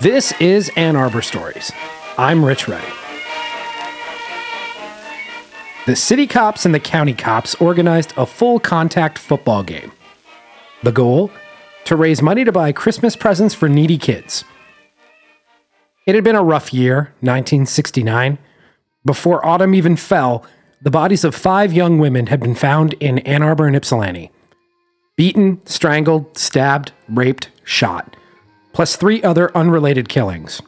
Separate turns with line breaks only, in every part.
This is Ann Arbor Stories. I'm Rich Retyi. The city cops and the county cops organized a full contact football game. The goal? To raise money to buy Christmas presents for needy kids. It had been a rough year, 1969. Before autumn even fell, the bodies of five young women had been found in Ann Arbor and Ypsilanti. Beaten, strangled, stabbed, raped, shot, plus three other unrelated killings.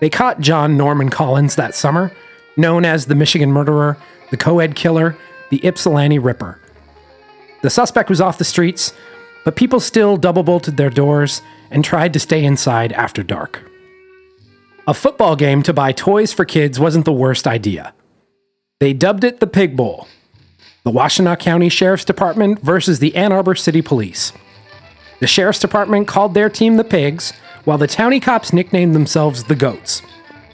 They caught John Norman Collins that summer, known as the Michigan murderer, the co ed killer, the Ypsilanti Ripper. The suspect was off the streets, but people still double bolted their doors and tried to stay inside after dark. A football game to buy toys for kids wasn't the worst idea. They dubbed it the Pig Bowl. The Washtenaw County Sheriff's Department versus the Ann Arbor City Police. The Sheriff's Department called their team the Pigs, while the County Cops nicknamed themselves the Goats.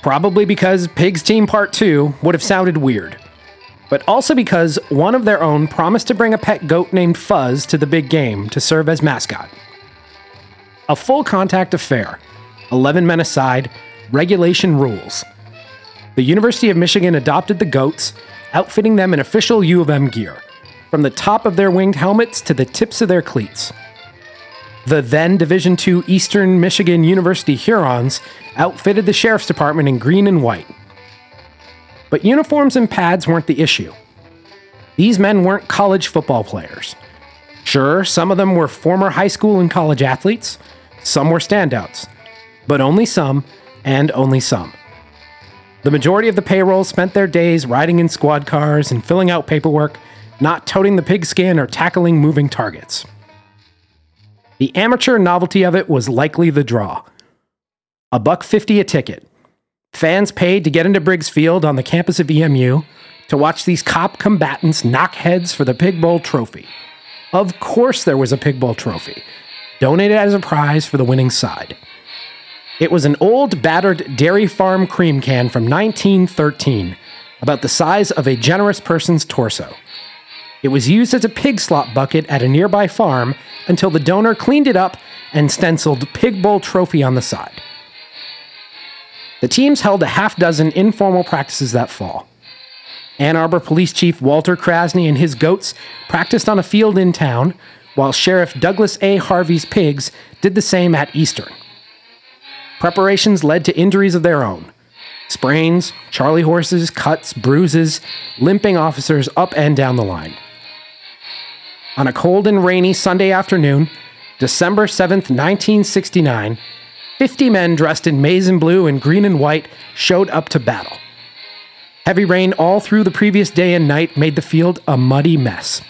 Probably because Pigs Team Part 2 would have sounded weird. But also because one of their own promised to bring a pet goat named Fuzz to the big game to serve as mascot. A full contact affair, 11 men aside, regulation rules. The University of Michigan adopted the goats, outfitting them in official U of M gear, from the top of their winged helmets to the tips of their cleats. The then Division II Eastern Michigan University Hurons outfitted the sheriff's department in green and white. But uniforms and pads weren't the issue. These men weren't college football players. Sure, some of them were former high school and college athletes, some were standouts, but only some, and only some. The majority of the payroll spent their days riding in squad cars and filling out paperwork, not toting the pigskin or tackling moving targets. The amateur novelty of it was likely the draw. A buck fifty a ticket. Fans paid to get into Briggs Field on the campus of EMU to watch these cop combatants knock heads for the Pig Bowl trophy. Of course, there was a Pig Bowl trophy, donated as a prize for the winning side. It was an old, battered dairy farm cream can from 1913, about the size of a generous person's torso. It was used as a pig slop bucket at a nearby farm until the donor cleaned it up and stenciled Pig Bowl Trophy on the side. The teams held a half dozen informal practices that fall. Ann Arbor Police Chief Walter Krasny and his goats practiced on a field in town, while Sheriff Douglas A. Harvey's pigs did the same at Eastern. Preparations led to injuries of their own sprains, Charlie horses, cuts, bruises, limping officers up and down the line. On a cold and rainy Sunday afternoon, December 7th, 1969, 50 men dressed in maize and blue and green and white showed up to battle. Heavy rain all through the previous day and night made the field a muddy mess.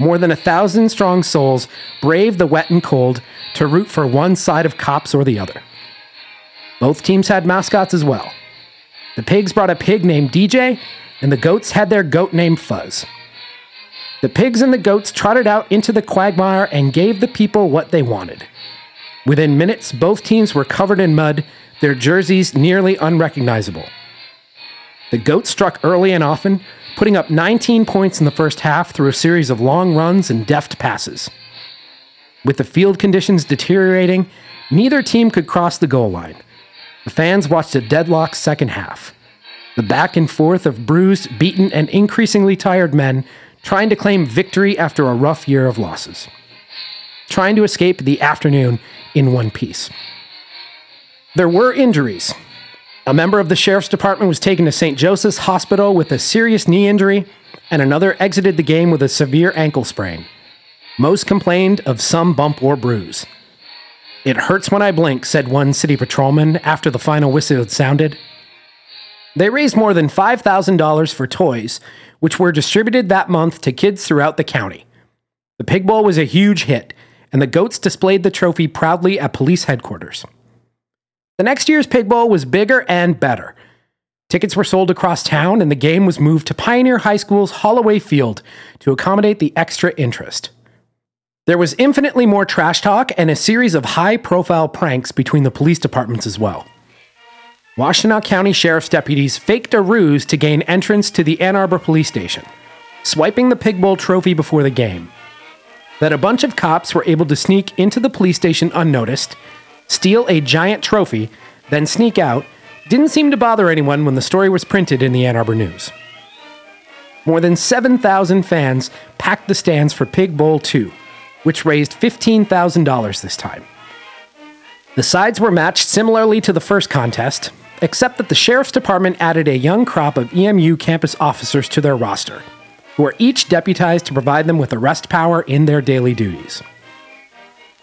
More than a thousand strong souls braved the wet and cold to root for one side of cops or the other. Both teams had mascots as well. The pigs brought a pig named DJ, and the goats had their goat named Fuzz. The pigs and the goats trotted out into the quagmire and gave the people what they wanted. Within minutes, both teams were covered in mud, their jerseys nearly unrecognizable. The goats struck early and often, putting up 19 points in the first half through a series of long runs and deft passes. With the field conditions deteriorating, neither team could cross the goal line. The fans watched a deadlock second half. The back and forth of bruised, beaten, and increasingly tired men trying to claim victory after a rough year of losses. Trying to escape the afternoon in one piece. There were injuries. A member of the sheriff's department was taken to St. Joseph's Hospital with a serious knee injury, and another exited the game with a severe ankle sprain. Most complained of some bump or bruise. It hurts when I blink, said one city patrolman after the final whistle had sounded. They raised more than $5,000 for toys, which were distributed that month to kids throughout the county. The Pig Bowl was a huge hit, and the Goats displayed the trophy proudly at police headquarters. The next year's Pig Bowl was bigger and better. Tickets were sold across town, and the game was moved to Pioneer High School's Holloway Field to accommodate the extra interest. There was infinitely more trash talk and a series of high profile pranks between the police departments as well. Washtenaw County Sheriff's deputies faked a ruse to gain entrance to the Ann Arbor Police Station, swiping the Pig Bowl trophy before the game. That a bunch of cops were able to sneak into the police station unnoticed, steal a giant trophy, then sneak out didn't seem to bother anyone when the story was printed in the Ann Arbor News. More than 7,000 fans packed the stands for Pig Bowl 2, which raised $15,000 this time. The sides were matched similarly to the first contest, except that the Sheriff's Department added a young crop of EMU campus officers to their roster, who are each deputized to provide them with arrest power in their daily duties.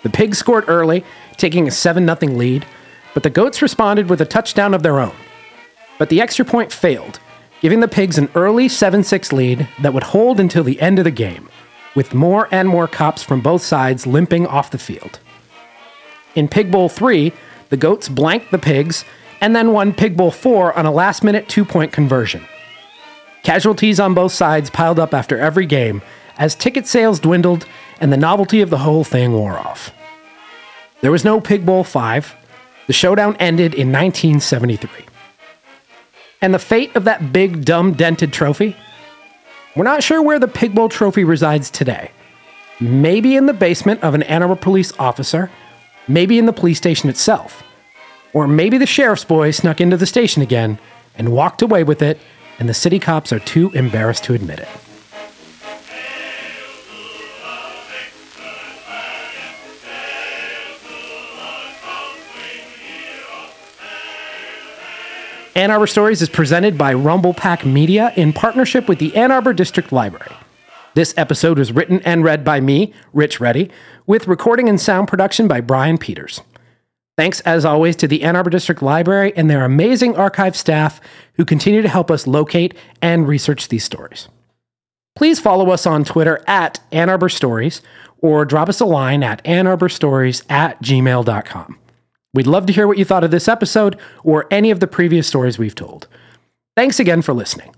The Pigs scored early, taking a 7 0 lead, but the Goats responded with a touchdown of their own. But the extra point failed, giving the Pigs an early 7 6 lead that would hold until the end of the game, with more and more cops from both sides limping off the field. In Pig Bowl 3, the Goats blanked the Pigs and then won Pig Bowl 4 on a last minute two point conversion. Casualties on both sides piled up after every game as ticket sales dwindled and the novelty of the whole thing wore off. There was no Pig Bowl 5. The showdown ended in 1973. And the fate of that big, dumb, dented trophy? We're not sure where the Pig Bowl trophy resides today. Maybe in the basement of an Arbor police officer, maybe in the police station itself. Or maybe the sheriff's boy snuck into the station again and walked away with it, and the city cops are too embarrassed to admit it. Ann Arbor Stories is presented by Rumble Pack Media in partnership with the Ann Arbor District Library. This episode was written and read by me, Rich Retyi, with recording and sound production by Brian Peters. Thanks, as always, to the Ann Arbor District Library and their amazing archive staff who continue to help us locate and research these stories. Please follow us on Twitter at Ann Arbor Stories or drop us a line at annarborstories at gmail.com. We'd love to hear what you thought of this episode or any of the previous stories we've told. Thanks again for listening.